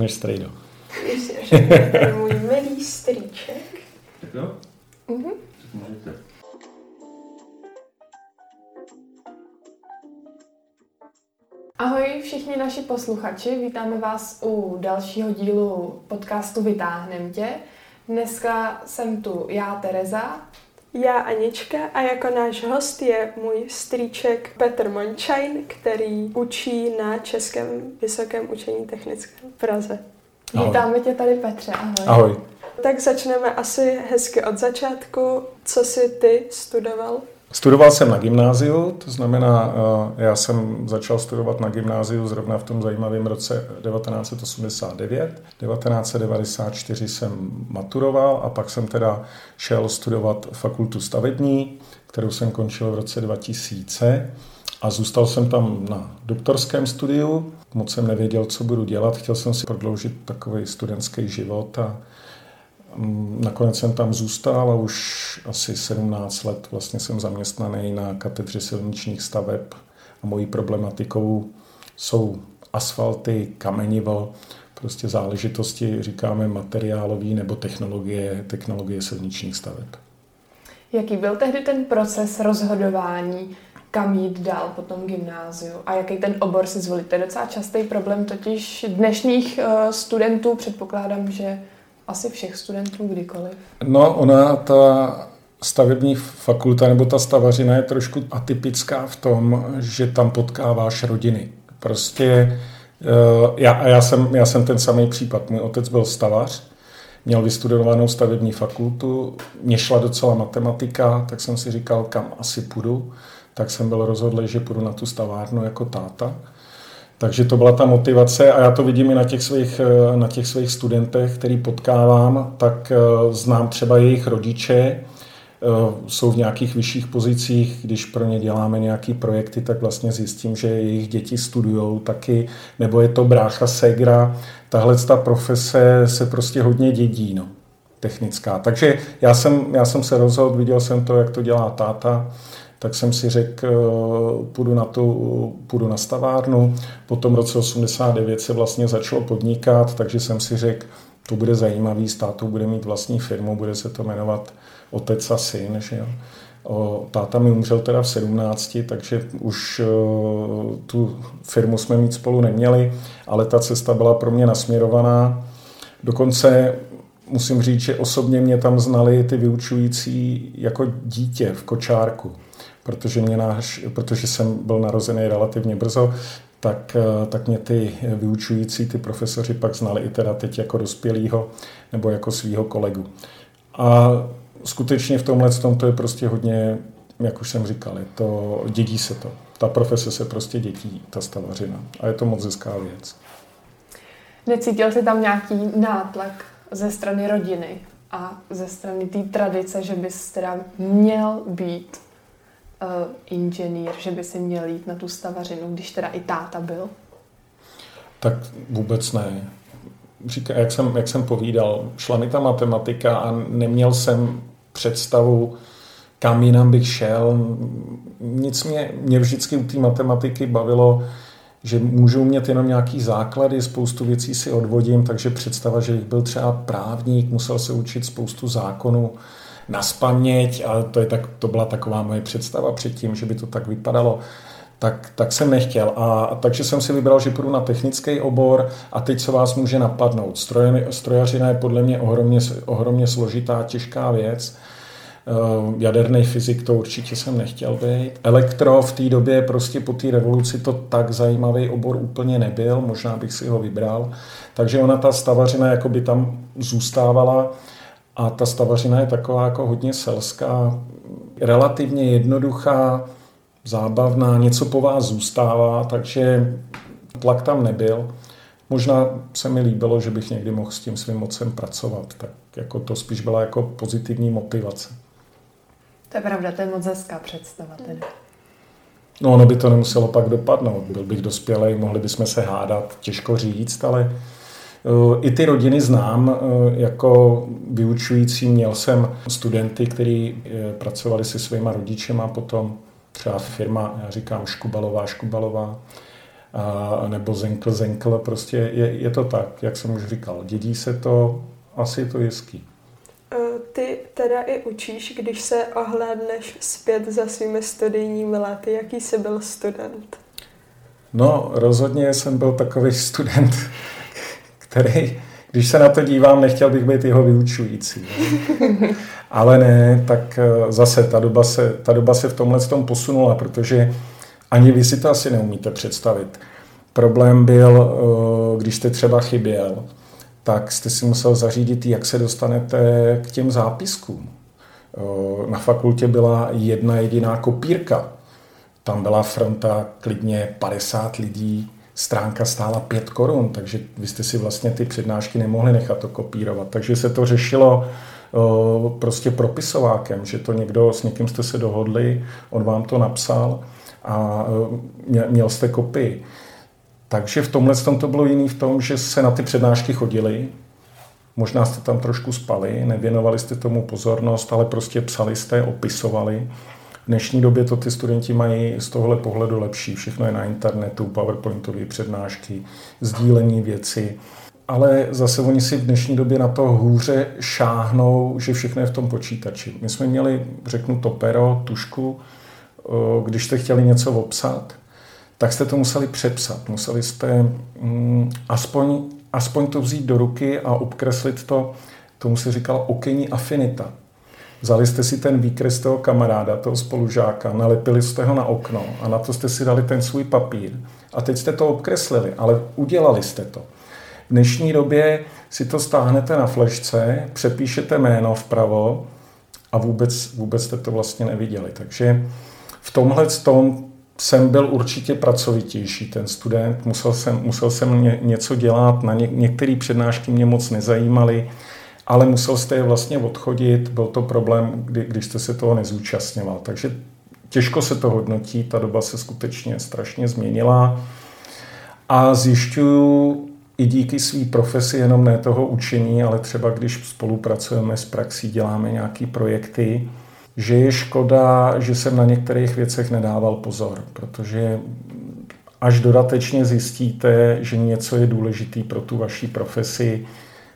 řekneš strejdo. Když si řeknete můj milý strýček. Tak jo? Mhm. Tak můžete. Ahoj všichni naši posluchači, vítáme vás u dalšího dílu podcastu Vytáhnem tě. Dneska jsem tu já, Tereza. Já Anička a jako náš host je můj strýček Petr Mončajn, který učí na Českém vysokém učení technickém v Praze. Ahoj. Vítáme tě tady Petře, ahoj. Ahoj. Tak začneme asi hezky od začátku. Co jsi ty studoval? Studoval jsem na gymnáziu, to znamená, eh, já jsem začal studovat na gymnáziu zrovna v tom zajímavém roce 1989. 1994 jsem maturoval a pak jsem teda šel studovat fakultu stavební, kterou jsem končil v roce 2000 a zůstal jsem tam na doktorském studiu. Moc jsem nevěděl, co budu dělat, chtěl jsem si prodloužit takový studentský život a Nakonec jsem tam zůstal a už asi 17 let vlastně jsem zaměstnaný na katedře silničních staveb a mojí problematikou jsou asfalty, kamenivo, prostě záležitosti, říkáme materiálový nebo technologie, technologie silničních staveb. Jaký byl tehdy ten proces rozhodování, kam jít dál po tom gymnáziu a jaký ten obor si zvolit? To je docela častý problém totiž dnešních eh, studentů, předpokládám, že asi všech studentů kdykoliv. No, ona, ta stavební fakulta nebo ta stavařina je trošku atypická v tom, že tam potkáváš rodiny. Prostě eh, já, a já jsem, já jsem ten samý případ. Můj otec byl stavař, měl vystudovanou stavební fakultu, mě šla docela matematika, tak jsem si říkal, kam asi půjdu. Tak jsem byl rozhodlý, že půjdu na tu stavárnu jako táta. Takže to byla ta motivace a já to vidím i na těch svých, eh, na těch svých studentech, který potkávám, tak eh, znám třeba jejich rodiče, eh, jsou v nějakých vyšších pozicích, když pro ně děláme nějaké projekty, tak vlastně zjistím, že jejich děti studují taky, nebo je to brácha, segra. Tahle ta profese se prostě hodně dědí, no, technická. Takže já jsem, já jsem se rozhodl, viděl jsem to, jak to dělá táta, tak jsem si řekl, půjdu na, tu, půjdu na stavárnu. Potom v roce 89 se vlastně začalo podnikat, takže jsem si řekl, to bude zajímavý, státu bude mít vlastní firmu, bude se to jmenovat Otec a syn. Že jo? O, táta mi umřel teda v 17, takže už o, tu firmu jsme mít spolu neměli, ale ta cesta byla pro mě nasměrovaná. Dokonce musím říct, že osobně mě tam znali ty vyučující jako dítě v kočárku protože, mě náš, protože jsem byl narozený relativně brzo, tak, eh, tak mě ty vyučující, ty profesoři pak znali i teda teď jako dospělýho nebo jako svýho kolegu. A skutečně v tomhle tom to je prostě hodně, jak už jsem říkal, to, dědí se to. Ta profese se prostě dětí, ta stavařina. A je to moc hezká věc. Necítil jsi tam nějaký nátlak ze strany rodiny a ze strany té tradice, že bys teda měl být uh, inženýr, že by si měl jít na tu stavařinu, když teda i táta byl? Tak vůbec ne. Říká, jak, jsem, jak jsem povídal, šla mi ta matematika a neměl jsem představu, kam jinam bych šel. Nic mě, mě vždycky u té matematiky bavilo, že můžu mít jenom nějaký základy, spoustu věcí si odvodím, takže představa, že bych byl třeba právník, musel se učit spoustu zákonů, na spaměť, ale to, je tak, to byla taková moje představa předtím, že by to tak vypadalo. Tak, tak jsem nechtěl. A, takže jsem si vybral, že půjdu na technický obor a teď co vás může napadnout. Stroj, strojařina je podle mě ohromně, ohromně složitá, těžká věc. Uh, jaderný fyzik to určitě jsem nechtěl být. Elektro v té době prostě po té revoluci to tak zajímavý obor úplně nebyl, možná bych si ho vybral. Takže ona ta stavařina jako by tam zůstávala a ta stavařina je taková jako hodně selská, relativně jednoduchá, zábavná, něco po vás zůstává, takže tlak tam nebyl. Možná se mi líbilo, že bych někdy mohl s tím svým mocem pracovat, tak jako to spíš byla jako pozitivní motivace. To je pravda, to je moc hezká představa tedy. No, ono by to nemuselo pak dopadnout. Byl bych dospělý, mohli bychom se hádat, těžko říct, ale i ty rodiny znám eh, jako vyučující. Měl jsem studenty, kteří eh, pracovali se svýma rodičema potom, třeba firma, já říkám Škubalová, Škubalová. a, nebo zenkl, zenkl, prostě je, je to tak, jak jsem už říkal, dědí se to, asi je to. E, ty teda i učíš, když se ohlédneš zpět za svými studijními lety. Jaký jsi byl student? No, rozhodně jsem byl takový student, který, když se na to dívám, nechtěl bych být jeho vyučující. Ale ne, tak e, zase ta doba se, ta doba se v tomhle tom posunula, protože ani vy si to asi neumíte představit. Problém byl, e, když jste třeba chyběl, tak jste si musel zařídit, jak se dostanete k těm zápiskům. Na fakultě byla jedna jediná kopírka. Tam byla fronta klidně 50 lidí, stránka stála 5 korun, takže vy jste si vlastně ty přednášky nemohli nechat to kopírovat. Takže se to řešilo prostě propisovákem, že to někdo, s někým jste se dohodli, on vám to napsal a měl jste kopii. Takže v tomhle tom to bylo jiný v tom, že se na ty přednášky chodili, možná jste tam trošku spali, nevěnovali jste tomu pozornost, ale prostě psali jste, opisovali. V dnešní době to ty studenti mají z tohle pohledu lepší. Všechno je na internetu, PowerPointové přednášky, sdílení věci. Ale zase oni si v dnešní době na to hůře šáhnou, že všechno je v tom počítači. My jsme měli, řeknu to pero, tušku, když jste chtěli něco obsat, tak jste to museli přepsat. Museli jste mm, aspoň, aspoň to vzít do ruky a obkreslit to, tomu se říkal okenní afinita. Vzali jste si ten výkres toho kamaráda, toho spolužáka, nalepili jste ho na okno a na to jste si dali ten svůj papír. A teď jste to obkreslili, ale udělali jste to. V dnešní době si to stáhnete na flešce, přepíšete jméno vpravo a vůbec, vůbec jste to vlastně neviděli. Takže v tomhle tom jsem byl určitě pracovitější ten student, musel jsem, musel jsem ně, něco dělat, na ně, některé přednášky mě moc nezajímaly, ale musel jste je vlastně odchodit, byl to problém, kdy, když jste se toho nezúčastňoval. Takže těžko se to hodnotí, ta doba se skutečně strašně změnila. A zjišťuju i díky své profesi, jenom ne toho učení, ale třeba když spolupracujeme s praxí, děláme nějaké projekty, že je škoda, že jsem na některých věcech nedával pozor, protože až dodatečně zjistíte, že něco je důležitý pro tu vaší profesi,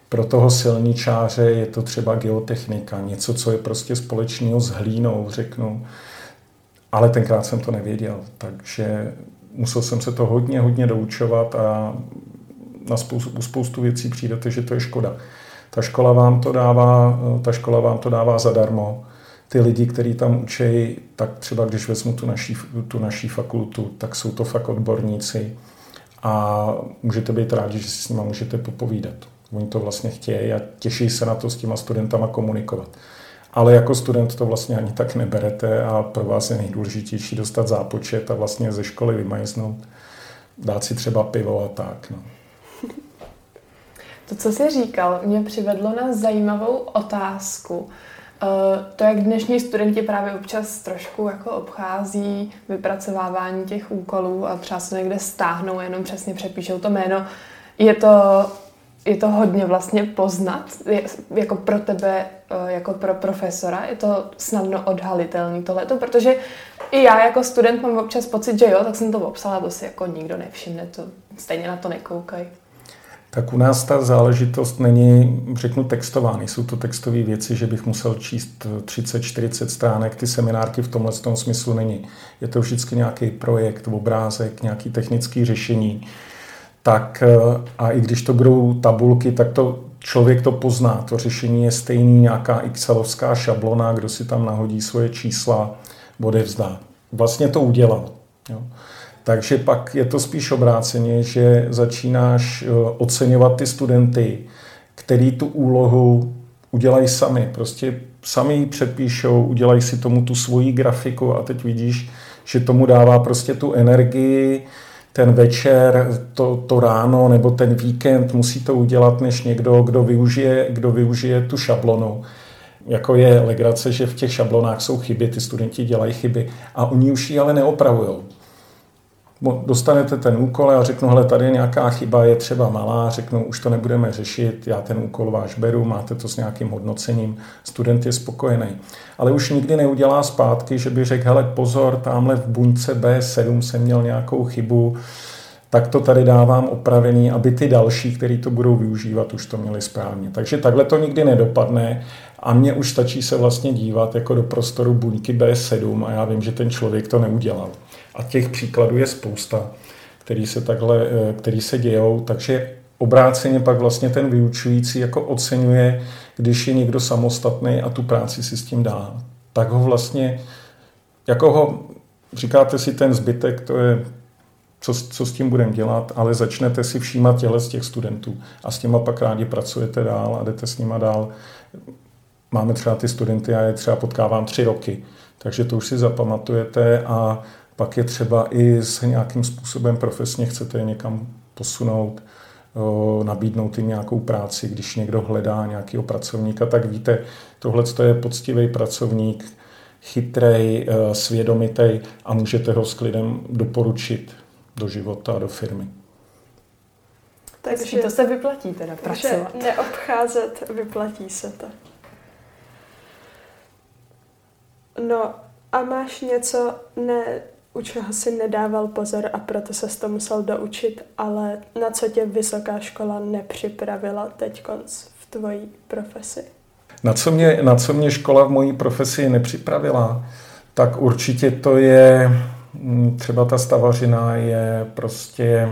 pro toho silničáře je to třeba geotechnika, něco, co je prostě společného s hlínou, řeknu. Ale tenkrát jsem to nevěděl, takže musel jsem se to hodně, hodně doučovat a na spoustu, spoustu věcí přijdete, že to je škoda. Ta škola vám to dává, ta škola vám to dává zadarmo ty lidi, kteří tam učí, tak třeba když vezmu tu naší, tu naší fakultu, tak jsou to fakt odborníci a můžete být rádi, že si s nimi můžete popovídat. Oni to vlastně chtějí a těší se na to s těma studentama komunikovat. Ale jako student to vlastně ani tak neberete a pro vás je nejdůležitější dostat zápočet a vlastně ze školy vymajznout, dát si třeba pivo a tak. No. To, co jsi říkal, mě přivedlo na zajímavou otázku. Eh, to, jak dnešní studenti právě občas trošku jako obchází vypracovávání těch úkolů a třeba se někde stáhnou, jenom přesně přepíšou to jméno, je to, je to hodně vlastně poznat, jako pro tebe, eh, jako pro profesora, je to snadno odhalitelný tohleto, protože i já jako student mám občas pocit, že jo, tak jsem to obsala, to si jako nikdo nevšimne, to stejně na to nekoukají tak u nás ta záležitost není, řeknu, textová. Jsou to textové věci, že bych musel číst 30-40 stránek. Ty seminárky v tomhle tom smyslu není. Je to vždycky nějaký projekt, obrázek, nějaký technický řešení. Tak eh, a i když to budou tabulky, tak to člověk to pozná. To řešení je stejný, nějaká excelovská šablona, kdo si tam nahodí svoje čísla, odevzdá. Vlastně to udělal. Jo. Takže pak je to spíš obráceně, že začínáš eh, oceňovat ty studenty, který tu úlohu udělají sami. Prostě sami ji přepíšou, udělají si tomu tu svoji grafiku a teď vidíš, že tomu dává prostě tu energii, ten večer, to, to ráno nebo ten víkend musí to udělat než někdo, kdo využije, kdo využije tu šablonu. Jako je legrace, že v těch šablonách jsou chyby, ty studenti dělají chyby a oni už ji ale neopravují dostanete ten úkol a řeknu, hele, tady je nějaká chyba, je třeba malá, řeknu, už to nebudeme řešit, já ten úkol váš beru, máte to s nějakým hodnocením, student je spokojený. Ale už nikdy neudělá zpátky, že by řekl, hele, pozor, tamhle v buňce B7 jsem měl nějakou chybu, tak to tady dávám opravený, aby ty další, kteří to budou využívat, už to měli správně. Takže takhle to nikdy nedopadne a mně už stačí se vlastně dívat jako do prostoru buňky B7 a já vím, že ten člověk to neudělal. A těch příkladů je spousta, který se takhle, eh, který se dějou, takže obráceně pak vlastně ten vyučující jako oceňuje, když je někdo samostatný a tu práci si s tím dá. Tak ho vlastně, jako ho, říkáte si ten zbytek, to je co, co s tím budeme dělat, ale začnete si všímat těle z těch studentů a s těma pak rádi pracujete dál a jdete s nima dál. Máme třeba ty studenty, a je třeba potkávám tři roky, takže to už si zapamatujete a pak je třeba i s nějakým způsobem profesně chcete je někam posunout, nabídnout jim nějakou práci, když někdo hledá nějakého pracovníka, tak víte, tohle je poctivý pracovník, chytrej, e, svědomitý a můžete ho s klidem doporučit do života a do firmy. Takže to se vyplatí teda pracovat. neobcházet, vyplatí se to. No a máš něco, ne, u čeho si nedával pozor a proto se to musel doučit, ale na co tě vysoká škola nepřipravila teď v tvojí profesi? Na co, mě, na co mě škola v mojí profesi nepřipravila, tak určitě to je Mm, třeba ta stavařina je prostě,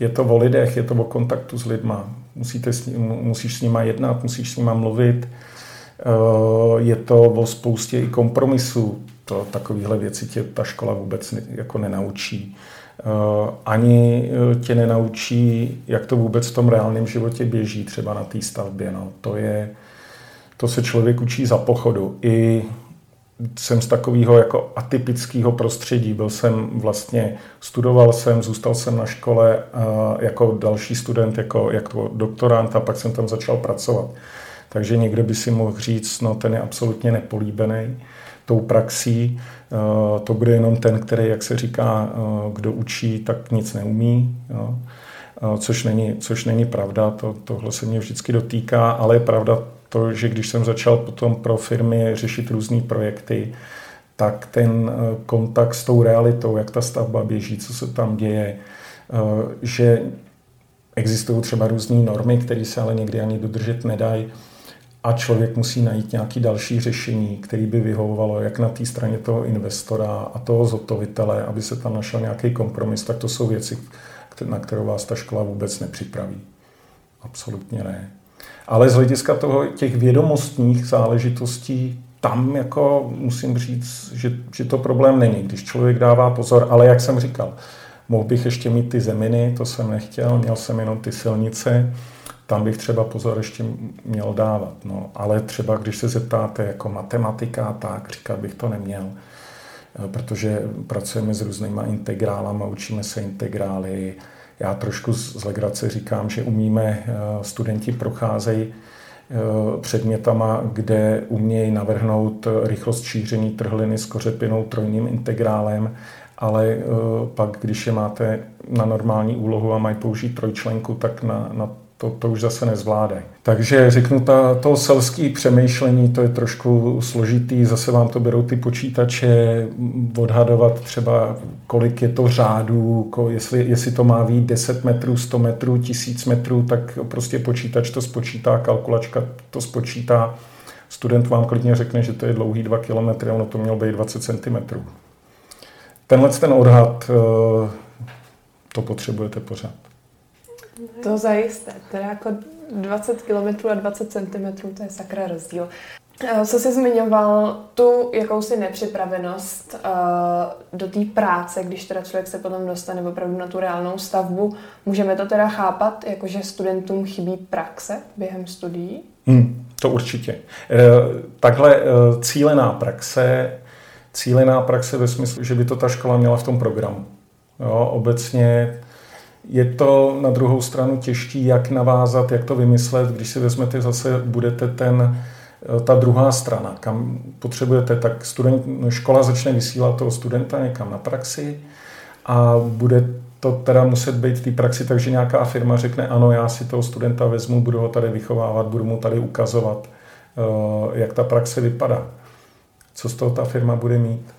je to o lidech, je to o kontaktu s lidma. Musíte s, musíš s nima jednat, musíš s nima mluvit. Eh, je to o spoustě i kompromisů. To, takovéhle věci tě ta škola vůbec jako nenaučí. Eh, ani eh, tě nenaučí, jak to vůbec v tom reálném životě běží, třeba na té stavbě. No. To, je, to se člověk učí za pochodu. I jsem z takového jako atypického prostředí. Byl jsem vlastně, studoval jsem, zůstal jsem na škole jako další student, jako, jako doktorant a pak jsem tam začal pracovat. Takže někdo by si mohl říct, no ten je absolutně nepolíbený tou praxí. To bude jenom ten, který, jak se říká, kdo učí, tak nic neumí. Jo. Což není, což není pravda, to, tohle se mě vždycky dotýká, ale je pravda to, že když jsem začal potom pro firmy řešit různé projekty, tak ten eh, kontakt s tou realitou, jak ta stavba běží, co se tam děje, eh, že existují třeba různé normy, které se ale někdy ani dodržet nedají a člověk musí najít nějaké další řešení, které by vyhovovalo jak na té straně toho investora a toho zhotovitele, aby se tam našel nějaký kompromis, tak to jsou věci, na kterou vás ta škola vůbec nepřipraví. Absolutně ne. Ale z hlediska toho, těch vědomostních záležitostí, tam jako musím říct, že, že to problém není, když člověk dává pozor, ale jak jsem říkal, mohl bych ještě mít ty zeminy, to jsem nechtěl, měl jsem jenom ty silnice, tam bych třeba pozor ještě měl dávat. No, ale třeba když se zeptáte jako matematika, tak říkat bych to neměl, protože pracujeme s různýma integrálama, učíme se integrály, já trošku z legrace říkám, že umíme, eh, studenti procházejí eh, předmětama, kde umějí navrhnout rychlost šíření trhliny s kořepinou trojným integrálem, ale eh, pak, když je máte na normální úlohu a mají použít trojčlenku, tak na, na to, to už zase nezvládají. Takže řeknu, ta, to selské přemýšlení, to je trošku složitý, zase vám to berou ty počítače, odhadovat třeba, kolik je to řádů, jestli, jestli to má být 10 metrů, 100 metrů, 1000 metrů, tak prostě počítač to spočítá, kalkulačka to spočítá. Student vám klidně řekne, že to je dlouhý 2 km, ono to mělo být 20 cm. Tenhle ten odhad, eh, to potřebujete pořád. To zajisté. Teda jako 20 km a 20 cm, to je sakra rozdíl. Eh, co jsi zmiňoval, tu jakousi nepřipravenost uh, do té práce, když teda člověk se potom dostane opravdu na tu reálnou stavbu, můžeme to teda chápat, jako že studentům chybí praxe během studií? Hmm, to určitě. E, takhle e, cílená praxe, cílená praxe ve smyslu, že by to ta škola měla v tom programu. Jo, obecně je to na druhou stranu těžký, jak navázat, jak to vymyslet, když si vezmete zase, budete ten, eh, ta druhá strana, kam potřebujete, tak student, škola začne vysílat toho studenta někam na praxi a bude to teda muset být v té praxi, takže nějaká firma řekne, ano, já si toho studenta vezmu, budu ho tady vychovávat, budu mu tady ukazovat, eh, jak ta praxe vypadá. Co z toho ta firma bude mít?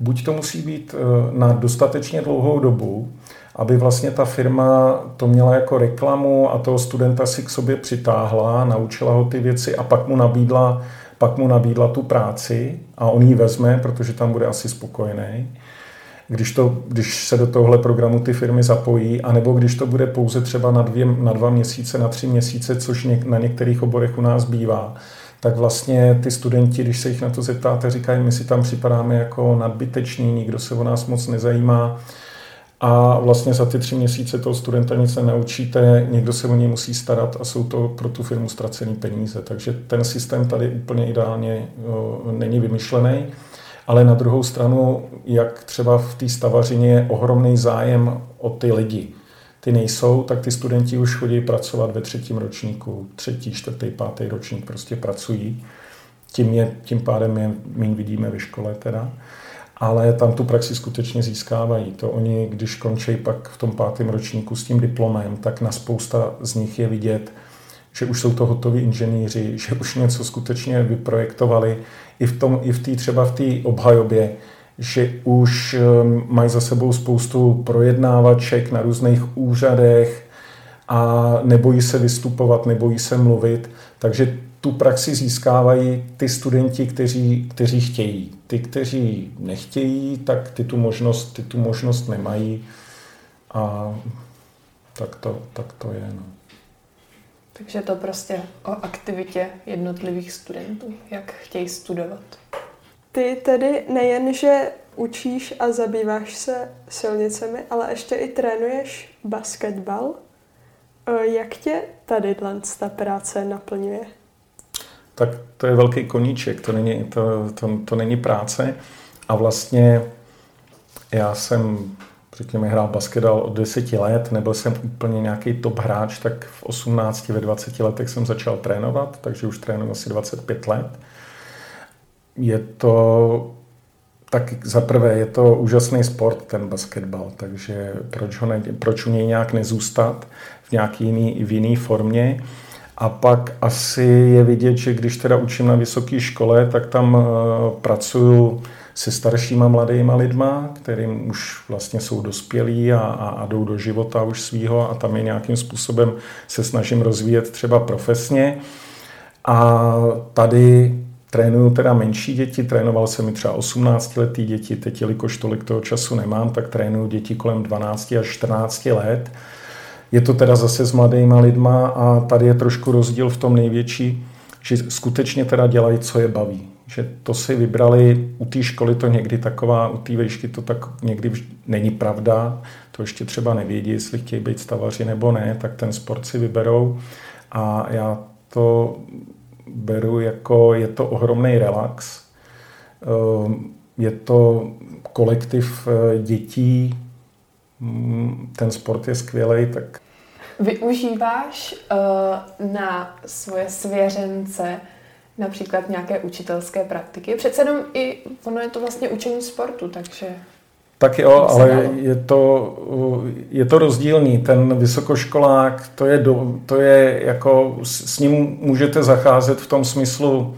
Buď to musí být eh, na dostatečně dlouhou dobu, aby vlastně ta firma to měla jako reklamu a toho studenta si k sobě přitáhla, naučila ho ty věci a pak mu nabídla, pak mu nabídla tu práci a on ji vezme, protože tam bude asi spokojený. Když, to, když se do tohle programu ty firmy zapojí, anebo když to bude pouze třeba na, dvě, na dva měsíce, na tři měsíce, což něk, na některých oborech u nás bývá, tak vlastně ty studenti, když se jich na to zeptáte, říkají, my si tam připadáme jako nadbyteční, nikdo se o nás moc nezajímá a vlastně za ty tři měsíce toho studenta nic nenaučíte, někdo se o něj musí starat a jsou to pro tu firmu ztracené peníze. Takže ten systém tady úplně ideálně není vymyšlený. Ale na druhou stranu, jak třeba v té stavařině je ohromný zájem o ty lidi. Ty nejsou, tak ty studenti už chodí pracovat ve třetím ročníku, třetí, čtvrtý, pátý ročník prostě pracují. Tím, je, tím pádem je méně vidíme ve škole teda ale tam tu praxi skutečně získávají. To oni, když končí pak v tom pátém ročníku s tím diplomem, tak na spousta z nich je vidět, že už jsou to hotoví inženýři, že už něco skutečně vyprojektovali i v tom, i v té třeba v té obhajobě, že už um, mají za sebou spoustu projednávaček na různých úřadech a nebojí se vystupovat, nebojí se mluvit. Takže tu praxi získávají ty studenti, kteří, kteří chtějí. Ty, kteří nechtějí, tak ty tu možnost, ty tu možnost nemají a tak to, tak to je. No. Takže to prostě o aktivitě jednotlivých studentů, jak chtějí studovat. Ty tedy nejen, že učíš a zabýváš se silnicemi, ale ještě i trénuješ basketbal. Jak tě tady ta práce naplňuje? tak to je velký koníček, to není, to, to, to není práce. A vlastně já jsem, řekněme, hrál basketbal od 10 let, nebyl jsem úplně nějaký top hráč, tak v 18, ve 20 letech jsem začal trénovat, takže už trénuji asi 25 let. Je to tak za prvé je to úžasný sport, ten basketbal, takže proč, ho ne, proč u něj nějak nezůstat v nějaký jiný, v jiný formě. A pak asi je vidět, že když teda učím na vysoké škole, tak tam eh, pracuju se staršíma mladýma lidma, kterým už vlastně jsou dospělí a, a, a jdou do života už svýho a tam je nějakým způsobem se snažím rozvíjet třeba profesně. A tady trénuju teda menší děti, trénoval jsem i třeba 18 letý děti, teď jelikož tolik toho času nemám, tak trénuju děti kolem 12 až 14 let. Je to teda zase s mladýma lidma a tady je trošku rozdíl v tom největší, že skutečně teda dělají, co je baví. Že to si vybrali, u té školy to někdy taková, u té vejšky to tak někdy není pravda, to ještě třeba nevědí, jestli chtějí být stavaři nebo ne, tak ten sport si vyberou a já to beru jako, je to ohromný relax, ehm, je to kolektiv eh, dětí, mm, ten sport je skvělý, tak Využíváš uh, na svoje svěřence například nějaké učitelské praktiky? Přece jenom i ono je to vlastně učení sportu, takže... Tak jo, ale je to, je to rozdílný. Ten vysokoškolák, to je, do, to je jako, s ním můžete zacházet v tom smyslu,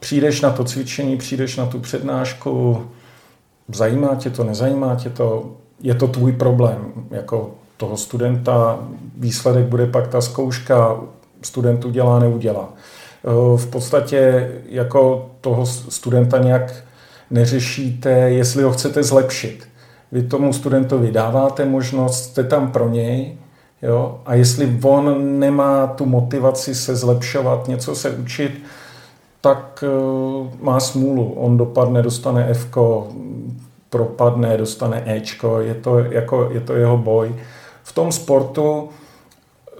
přijdeš na to cvičení, přijdeš na tu přednášku, zajímá tě to, nezajímá tě to, je to tvůj problém. Jako toho studenta, výsledek bude pak ta zkouška, student udělá, neudělá. Eh, v podstatě jako toho studenta nějak neřešíte, jestli ho chcete zlepšit. Vy tomu studentovi dáváte možnost, jste tam pro něj, jo? a jestli on nemá tu motivaci se zlepšovat, něco se učit, tak uh, má smůlu. On dopadne, dostane F, propadne, dostane Ečko, je to, jako, je to jeho boj v tom sportu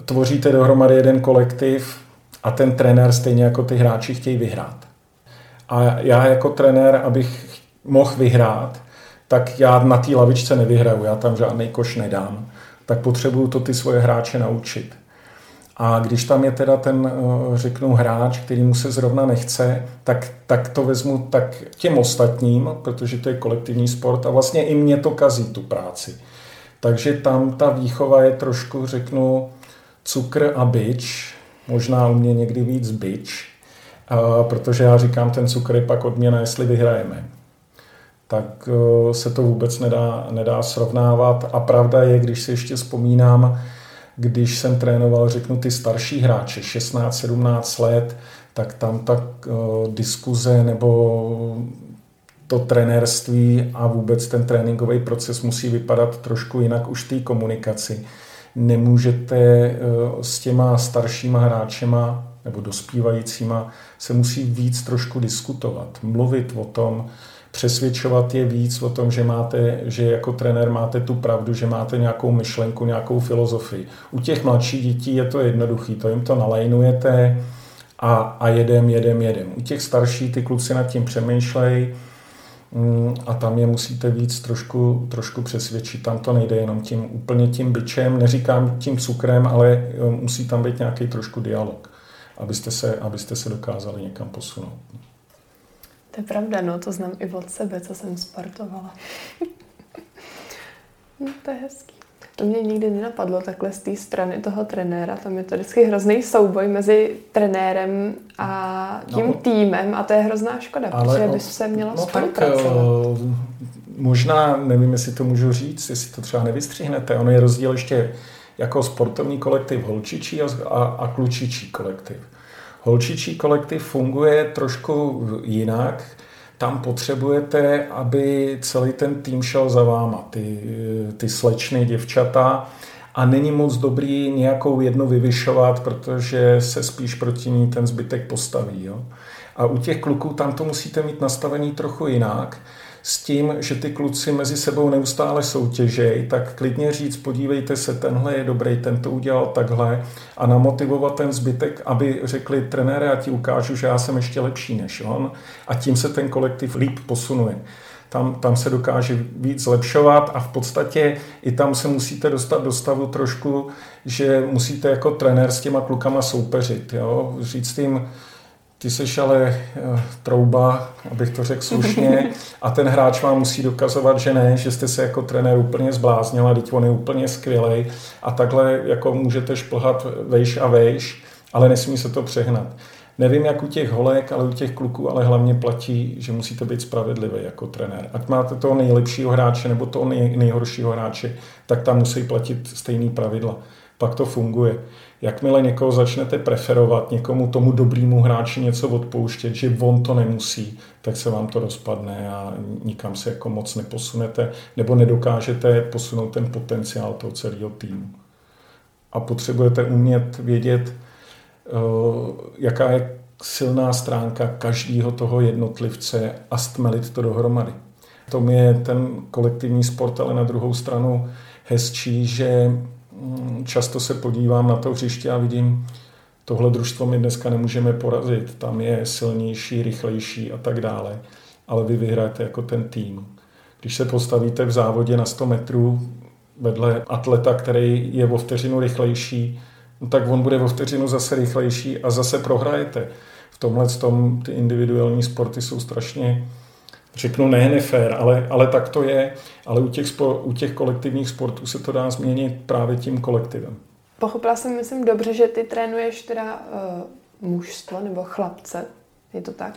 tvoříte dohromady jeden kolektiv a ten trenér stejně jako ty hráči chtějí vyhrát. A já jako trenér, abych mohl vyhrát, tak já na té lavičce nevyhraju, já tam žádný koš nedám. Tak potřebuju to ty svoje hráče naučit. A když tam je teda ten, eh, řeknu, hráč, který mu se zrovna nechce, tak, tak to vezmu tak těm ostatním, protože to je kolektivní sport a vlastně i mě to kazí tu práci. Takže tam ta výchova je trošku, řeknu, cukr a byč, možná u mě někdy víc byč, protože já říkám, ten cukr je pak odměna, jestli vyhrajeme. tak eh, se to vůbec nedá, nedá srovnávat. A pravda je, když si ještě vzpomínám, když jsem trénoval, řeknu, ty starší hráče, 16-17 let, tak tam ta uh, diskuze nebo to trenérství a vůbec ten tréninkový proces musí vypadat trošku jinak už té komunikaci. Nemůžete uh, s těma staršíma hráčema nebo dospívajícíma se musí víc trošku diskutovat, mluvit o tom, přesvědčovat je víc o tom, že, máte, že jako trenér máte tu pravdu, že máte nějakou myšlenku, nějakou filozofii. U těch mladších dětí je to jednoduchý, to jim to nalajnujete a, a jedem, jedem, jedem. U těch starších ty kluci nad tím přemýšlej mm, a tam je musíte víc trošku, trošku přesvědčit. Tam to nejde jenom tím úplně tím byčem, neříkám tím cukrem, ale eh, musí tam být nějaký trošku dialog, abyste se, abyste se dokázali někam posunout. To je pravda, no, to znám i od sebe, co jsem sportovala. no, to je hezký. To mě nikdy nenapadlo takhle z té strany toho trenéra. Tam je to vždycky hrozný souboj mezi trenérem a tím no, týmem a to je hrozná škoda, ale, protože by se mělo no, spolupracovat. Tak, eh, možná, nevím, jestli to můžu říct, jestli to třeba nevystřihnete. Ono je rozdíl ještě jako sportovní kolektiv holčičí a, a, a klučičí kolektiv. Holčičí kolektiv funguje trošku jinak. Tam potřebujete, aby celý ten tým šel za váma, ty, ty slečny, děvčata. A není moc dobrý nějakou jednu vyvyšovat, protože se spíš proti ní ten zbytek postaví. Jo? A u těch kluků tam to musíte mít nastavený trochu jinak s tím, že ty kluci mezi sebou neustále soutěžejí, tak klidně říct, podívejte se, tenhle je dobrý, ten to udělal takhle a namotivovat ten zbytek, aby řekli, trenére, já ti ukážu, že já jsem ještě lepší než on a tím se ten kolektiv líp posunuje. Tam, tam se dokáže víc zlepšovat a v podstatě i tam se musíte dostat do stavu trošku, že musíte jako trenér s těma klukama soupeřit. Jo? Říct jim, ty seš ale uh, trouba, abych to řekl slušně, a ten hráč vám musí dokazovat, že ne, že jste se jako trenér úplně zbláznil a teď on je úplně skvělý a takhle jako můžete šplhat vejš a vejš, ale nesmí se to přehnat. Nevím, jak u těch holek, ale u těch kluků, ale hlavně platí, že musíte být spravedlivý jako trenér. Ať máte toho nejlepšího hráče nebo toho nej, nejhoršího hráče, tak tam musí platit stejný pravidla. Pak to funguje. Jakmile někoho začnete preferovat, někomu tomu dobrýmu hráči něco odpouštět, že on to nemusí, tak se vám to rozpadne a nikam se jako moc neposunete nebo nedokážete posunout ten potenciál toho celého týmu. A potřebujete umět vědět, eh, jaká je silná stránka každého toho jednotlivce a stmelit to dohromady. To je ten kolektivní sport, ale na druhou stranu hezčí, že často se podívám na to hřiště a vidím, tohle družstvo my dneska nemůžeme porazit, tam je silnější, rychlejší a tak dále, ale vy vyhrajete jako ten tým. Když se postavíte v závodě na 100 metrů vedle atleta, který je o vteřinu rychlejší, no tak on bude o vteřinu zase rychlejší a zase prohrajete. V tomhle tom ty individuální sporty jsou strašně řeknu ne nefér, ale, ale tak to je. Ale u těch, spo, u těch kolektivních sportů se to dá změnit právě tím kolektivem. Pochopila jsem, myslím, dobře, že ty trénuješ teda uh, mužstvo nebo chlapce. Je to tak?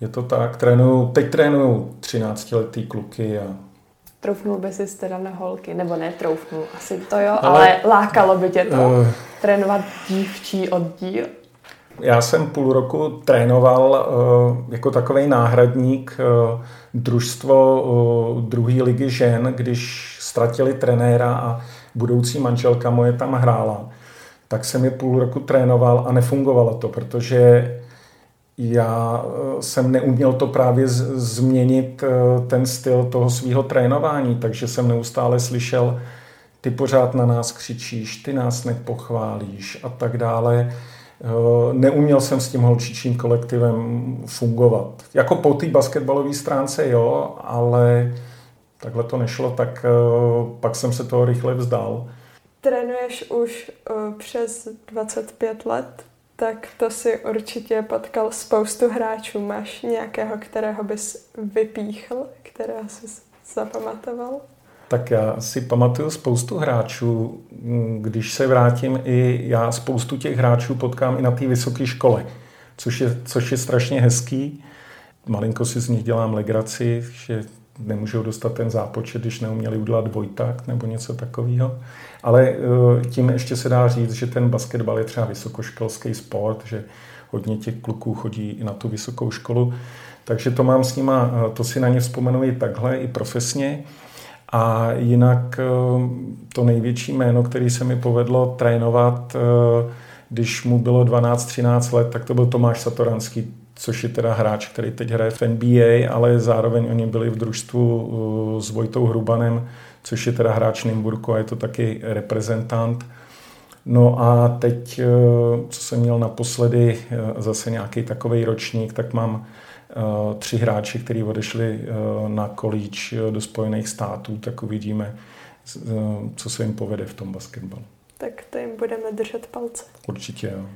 Je to tak. Trénuju, teď trénuju 13-letý kluky a Troufnul by si teda na holky, nebo ne troufnul, asi to jo, ale, ale lákalo by tě to uh, trénovat dívčí oddíl? Já jsem půl roku trénoval eh, jako takový náhradník eh, družstvo eh, druhé ligy žen, když ztratili trenéra a budoucí manželka moje tam hrála. Tak jsem je půl roku trénoval a nefungovalo to, protože já jsem neuměl to právě změnit ten styl toho svého trénování, takže jsem neustále slyšel, ty pořád na nás křičíš, ty nás nepochválíš a tak dále. Eh, neuměl jsem s tím holčičím kolektivem fungovat. Jako po té basketbalové stránce jo, ale takhle to nešlo, tak eh, pak jsem se toho rychle vzdal. Trénuješ už eh, přes 25 let, tak to si určitě potkal spoustu hráčů. Máš nějakého, kterého bys vypíchl, kterého jsi zapamatoval? Tak já si pamatuju spoustu hráčů, když se vrátím i já spoustu těch hráčů potkám i na té vysoké škole, což je, což je strašně hezký. Malinko si z nich dělám legraci, že nemůžou dostat ten zápočet, když neuměli udělat dvojtakt nebo něco takového. Ale eh, tím ještě se dá říct, že ten basketbal je třeba vysokoškolský sport, že hodně těch kluků chodí i na tu vysokou školu. Takže to mám s nima, eh, to si na ně vzpomenu i takhle, i profesně. A jinak eh, to největší jméno, který se mi povedlo trénovat, když mu bylo 12-13 let, tak to byl Tomáš Satoranský, což je teda hráč, který teď hraje v NBA, ale zároveň oni byli v družstvu s Vojtou Hrubanem, což je teda hráč Nymburku a je to taky reprezentant. No a teď, eh, co jsem měl naposledy, eh, zase nějaký takový ročník, tak mám eh, tři hráči, kteří odešli na kolíč do Spojených států, tak uvidíme, co se jim povede v tom basketbalu. Tak to jim budeme držet palce. Určitě, jo.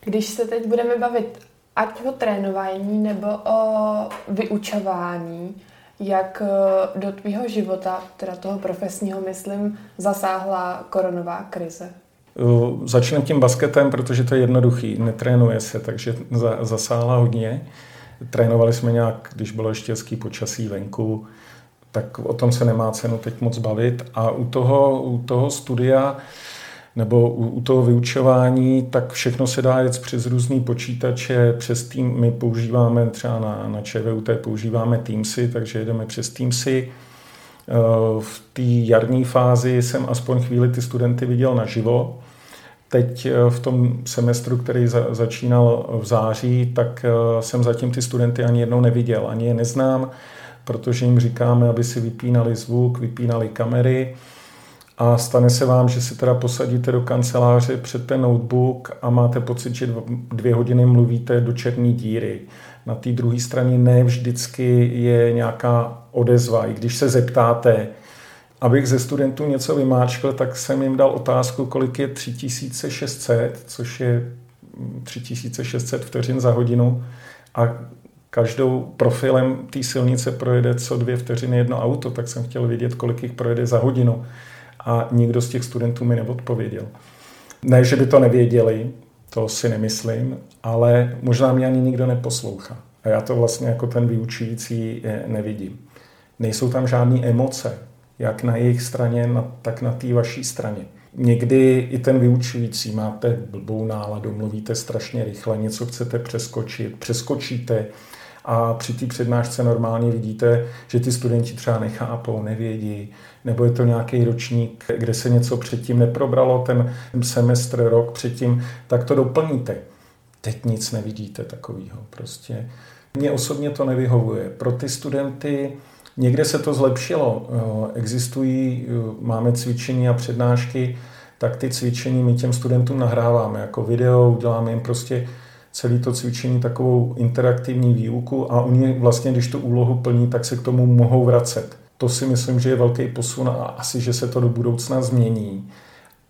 Když se teď budeme bavit ať o trénování nebo o vyučování, jak eh, do tvýho života, teda toho profesního, myslím, zasáhla koronová krize? Eh, začneme tím basketem, protože to je jednoduchý, netrénuje se, takže zasáhla hodně. Trénovali jsme nějak, když bylo ještě hezký počasí venku, tak o tom se nemá cenu teď moc bavit. A u toho, u toho studia nebo u, u toho vyučování, tak všechno se dá jet přes různý počítače, přes tým, my používáme třeba na, na ČVUT používáme Teamsy, takže jedeme přes Teamsy. Eh, v té jarní fázi jsem aspoň chvíli ty studenty viděl naživo. Teď eh, v tom semestru, který za, začínal v září, tak eh, jsem zatím ty studenty ani jednou neviděl, ani je neznám, protože jim říkáme, aby si vypínali zvuk, vypínali kamery, a stane se vám, že si teda posadíte do kanceláře před ten notebook a máte pocit, že dvě hodiny mluvíte do černé díry. Na té druhé straně ne vždycky je nějaká odezva. I když se zeptáte, abych ze studentů něco vymáčkl, tak jsem jim dal otázku, kolik je 3600, což je 3600 vteřin za hodinu a každou profilem té silnice projede co dvě vteřiny jedno auto, tak jsem chtěl vědět, kolik jich projede za hodinu a nikdo z těch studentů mi neodpověděl. Ne, že by to nevěděli, to si nemyslím, ale možná mě ani nikdo neposlouchá. A já to vlastně jako ten vyučující nevidím. Nejsou tam žádné emoce, jak na jejich straně, tak na té vaší straně. Někdy i ten vyučující máte blbou náladu, mluvíte strašně rychle, něco chcete přeskočit, přeskočíte, a při té přednášce normálně vidíte, že ty studenti třeba nechápou, nevědí, nebo je to nějaký ročník, kde se něco předtím neprobralo, ten semestr, rok předtím, tak to doplníte. Teď nic nevidíte takového prostě. Mně osobně to nevyhovuje. Pro ty studenty někde se to zlepšilo. Existují, máme cvičení a přednášky, tak ty cvičení my těm studentům nahráváme jako video, uděláme jim prostě celé to cvičení takovou interaktivní výuku a oni vlastně, když tu úlohu plní, tak se k tomu mohou vracet. To si myslím, že je velký posun a asi, že se to do budoucna změní.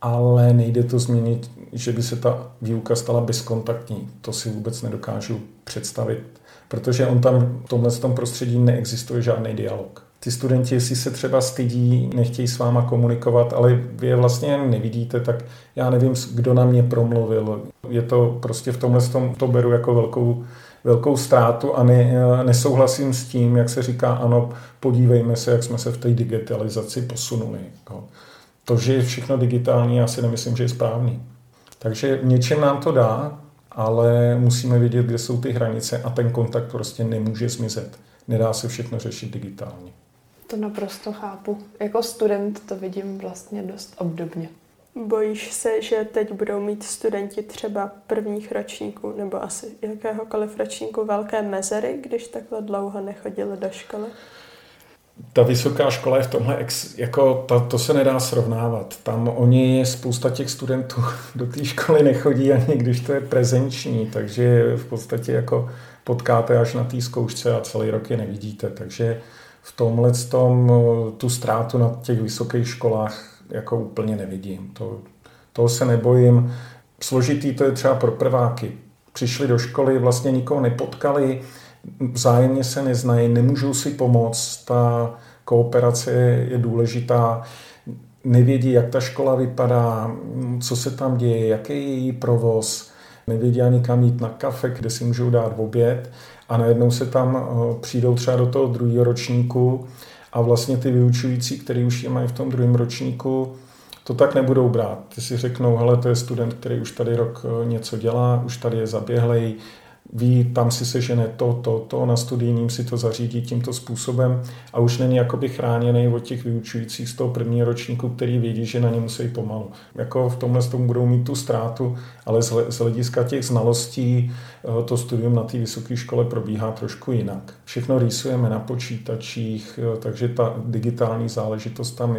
Ale nejde to změnit, že by se ta výuka stala bezkontaktní. To si vůbec nedokážu představit, protože on tam v tomhle tom prostředí neexistuje žádný dialog. Ty studenti, jestli se třeba stydí, nechtějí s váma komunikovat, ale vy je vlastně nevidíte, tak já nevím, kdo na mě promluvil. Je to prostě v tomhle tom, to beru jako velkou, velkou ztrátu a ne, nesouhlasím s tím, jak se říká, ano, podívejme se, jak jsme se v té digitalizaci posunuli. Jako. To, že je všechno digitální, já si nemyslím, že je správný. Takže něčem nám to dá, ale musíme vědět, kde jsou ty hranice a ten kontakt prostě nemůže zmizet. Nedá se všechno řešit digitálně. To naprosto chápu. Jako student to vidím vlastně dost obdobně. Bojíš se, že teď budou mít studenti třeba prvních ročníků nebo asi jakéhokoliv ročníku velké mezery, když takhle dlouho nechodili do školy? Ta vysoká škola je v tomhle, ex, jako ta, to se nedá srovnávat. Tam oni, spousta těch studentů do té školy nechodí ani když to je prezenční, takže v podstatě jako potkáte až na té zkoušce a celý rok je nevidíte. Takže v tomhle tom tu ztrátu na těch vysokých školách jako úplně nevidím. To, toho se nebojím. Složitý to je třeba pro prváky. Přišli do školy, vlastně nikoho nepotkali, vzájemně se neznají, nemůžou si pomoct, ta kooperace je důležitá, nevědí, jak ta škola vypadá, co se tam děje, jaký je její provoz, nevědí ani kam jít na kafe, kde si můžou dát oběd. A najednou se tam eh, přijdou třeba do toho druhého ročníku a vlastně ty vyučující, který už je mají v tom druhém ročníku, to tak nebudou brát. Ty si řeknou, hele, to je student, který už tady rok eh, něco dělá, už tady je zaběhlej, ví, tam si sežene to, to, to, na studijním si to zařídí tímto způsobem a už není jakoby chráněný od těch vyučujících z toho prvního ročníku, který vědí, že na ně musí pomalu. Jako v tomhle tomu budou mít tu ztrátu, ale z hlediska těch znalostí eh, to studium na té vysoké škole probíhá trošku jinak. Všechno rýsujeme na počítačích, eh, takže ta digitální záležitost tam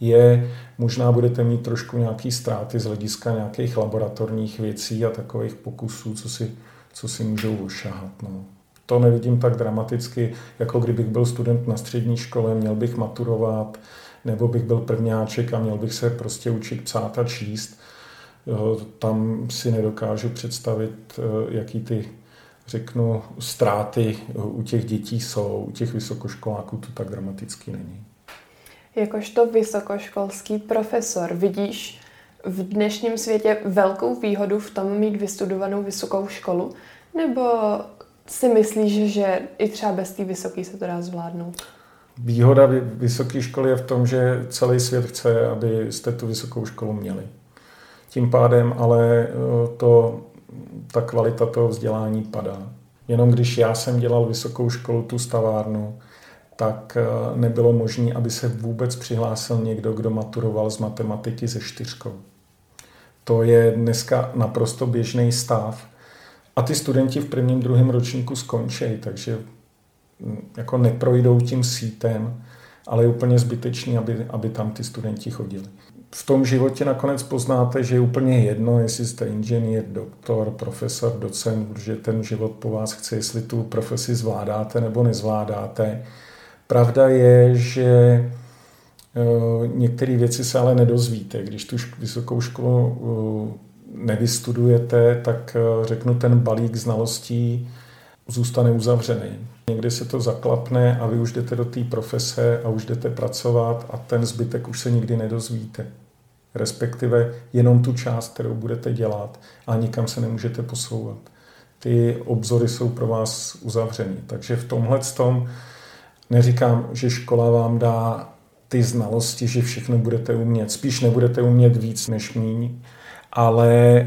je, možná budete mít trošku nějaký ztráty z hlediska nějakých laboratorních věcí a takových pokusů, co si co si můžou ošahat. No. To nevidím tak dramaticky, jako kdybych byl student na střední škole, měl bych maturovat, nebo bych byl prvňáček a měl bych se prostě učit psát a číst. Tam si nedokážu představit, eh, jaký ty, řeknu, ztráty u těch dětí jsou. U těch vysokoškoláků to tak dramaticky není. Jakožto vysokoškolský profesor vidíš v dnešním světě velkou výhodu v tom mít vystudovanou vysokou školu? Nebo si myslíš, že i třeba bez té vysoké se to dá zvládnout? Výhoda vysoké školy je v tom, že celý svět chce, abyste tu vysokou školu měli. Tím pádem ale eh, to, ta kvalita toho vzdělání padá. Jenom když já jsem dělal vysokou školu, tu stavárnu, tak eh, nebylo možné, aby se vůbec přihlásil někdo, kdo maturoval z matematiky ze čtyřkou. To je dneska naprosto běžný stav. A ty studenti v prvním, druhém ročníku skončí, takže mm, jako neprojdou tím sítem, ale je úplně zbytečný, aby, aby tam ty studenti chodili. V tom životě nakonec poznáte, že je úplně jedno, jestli jste inženýr, doktor, profesor, docent, že ten život po vás chce, jestli tu profesi zvládáte nebo nezvládáte. Pravda je, že některé věci se ale nedozvíte. Když tu vysokou školu eh, nevystudujete, tak eh, řeknu, ten balík znalostí zůstane uzavřený. Někdy se to zaklapne a vy už jdete do té profese a už jdete pracovat a ten zbytek už se nikdy nedozvíte. Respektive jenom tu část, kterou budete dělat a nikam se nemůžete posouvat. Ty obzory jsou pro vás uzavřený. Takže v tomhle tom neříkám, že škola vám dá ty znalosti, že všechno budete umět. Spíš nebudete umět víc než míň, ale eh,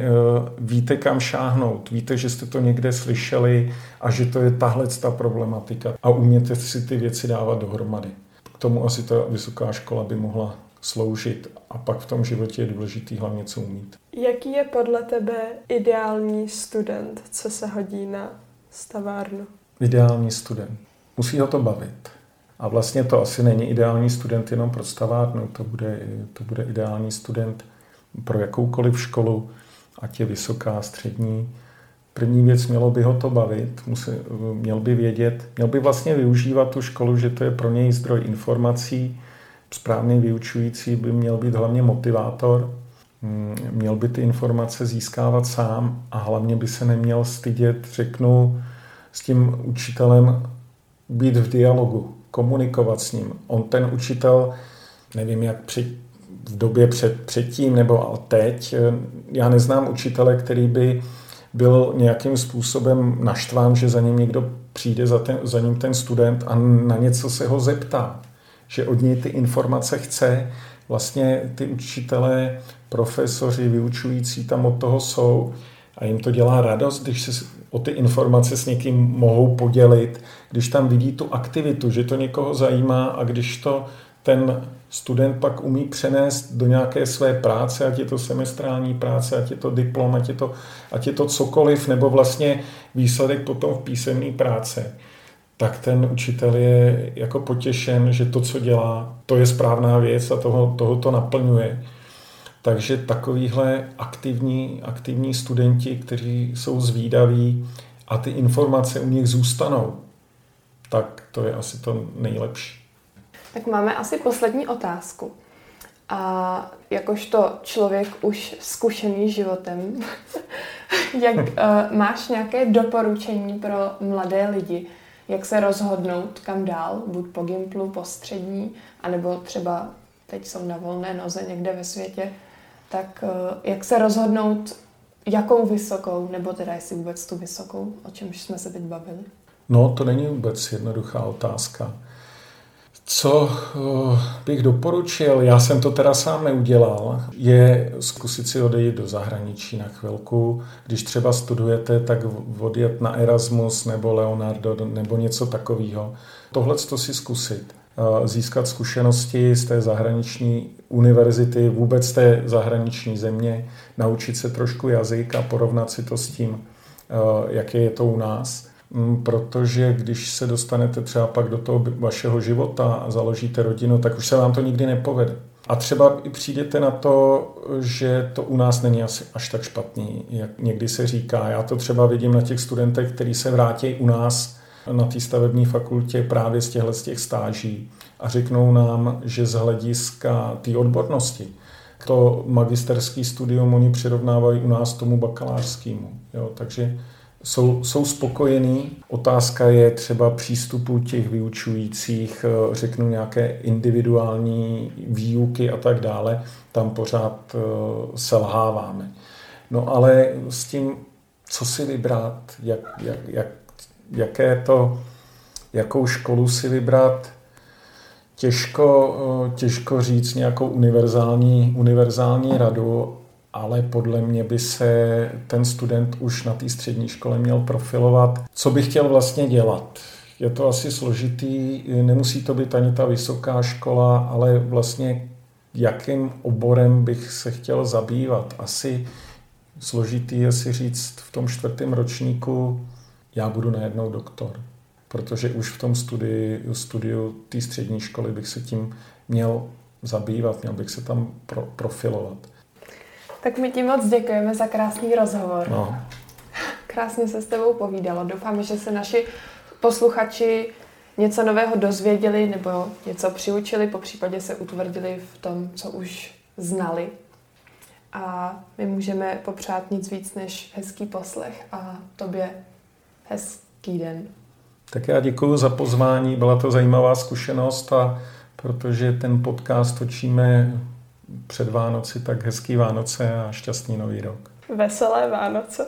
víte, kam šáhnout. Víte, že jste to někde slyšeli a že to je tahle ta problematika a uměte si ty věci dávat dohromady. K tomu asi ta vysoká škola by mohla sloužit a pak v tom životě je důležitý hlavně co umít. Jaký je podle tebe ideální student, co se hodí na stavárnu? Ideální student. Musí ho to bavit. A vlastně to asi není ideální student jenom pro stavárnu, to bude, to bude ideální student pro jakoukoliv školu, ať je vysoká, střední. První věc, mělo by ho to bavit, musí, měl by vědět, měl by vlastně využívat tu školu, že to je pro něj zdroj informací. Správný vyučující by měl být hlavně motivátor, měl by ty informace získávat sám a hlavně by se neměl stydět, řeknu, s tím učitelem být v dialogu, komunikovat s ním. On ten učitel, nevím jak při, v době před, předtím nebo teď, já neznám učitele, který by byl nějakým způsobem naštván, že za ním někdo přijde, za, ten, za ním ten student a na něco se ho zeptá. Že od něj ty informace chce. Vlastně ty učitelé, profesoři, vyučující tam od toho jsou a jim to dělá radost, když se o ty informace s někým mohou podělit, když tam vidí tu aktivitu, že to někoho zajímá a když to ten student pak umí přenést do nějaké své práce, ať je to semestrální práce, ať je to diplom, ať je to, ať je to cokoliv, nebo vlastně výsledek potom v písemné práce, tak ten učitel je jako potěšen, že to, co dělá, to je správná věc a toho, toho to naplňuje. Takže takovýhle aktivní, aktivní studenti, kteří jsou zvídaví a ty informace u nich zůstanou, tak to je asi to nejlepší. Tak máme asi poslední otázku. A jakožto člověk už zkušený životem, jak uh, máš nějaké doporučení pro mladé lidi, jak se rozhodnout, kam dál, buď po Gimplu, po střední, anebo třeba teď jsou na volné noze někde ve světě, tak eh, jak se rozhodnout, jakou vysokou, nebo teda jestli vůbec tu vysokou, o čemž jsme se teď bavili? No, to není vůbec jednoduchá otázka. Co eh, bych doporučil, já jsem to teda sám neudělal, je zkusit si odejít do zahraničí na chvilku. Když třeba studujete, tak odjet na Erasmus nebo Leonardo nebo něco takového. Tohle to si zkusit. Eh, získat zkušenosti z té zahraniční univerzity, vůbec té zahraniční země, naučit se trošku jazyk a porovnat si to s tím, eh, jaké je to u nás Mm, protože když se dostanete třeba pak do toho vašeho života a založíte rodinu, tak už se vám to nikdy nepovede. A třeba i přijdete na to, že to u nás není asi až tak špatný, jak někdy se říká. Já to třeba vidím na těch studentech, kteří se vrátí u nás na té stavební fakultě právě z těchto z těch stáží a řeknou nám, že z hlediska té odbornosti to magisterský studium oni přirovnávají u nás tomu bakalářskému. Takže jsou, jsou spokojení. Otázka je třeba přístupu těch vyučujících, eh, řeknu nějaké individuální výuky a tak dále. Tam pořád eh, selháváme. No ale s tím, co si vybrat, jak, jak, jak, jaké to, jakou školu si vybrat, těžko, eh, těžko říct nějakou univerzální, univerzální radu, ale podle mě by se ten student už na té střední škole měl profilovat, co by chtěl vlastně dělat. Je to asi složitý, nemusí to být ani ta vysoká škola, ale vlastně jakým oborem bych se chtěl zabývat. Asi složitý je si říct v tom čtvrtém ročníku, já budu najednou doktor. Protože už v tom studiu, studiu té střední školy bych se tím měl zabývat, měl bych se tam pro, profilovat. Tak my ti moc děkujeme za krásný rozhovor. No. Krásně se s tebou povídalo. Doufám, že se naši posluchači něco nového dozvěděli nebo něco přiučili, po případě se utvrdili v tom, co už znali. A my můžeme popřát nic víc než hezký poslech a tobě hezký den. Tak já děkuji za pozvání, byla to zajímavá zkušenost a protože ten podcast točíme před Vánoci, tak hezký Vánoce a šťastný nový rok. Veselé Vánoce.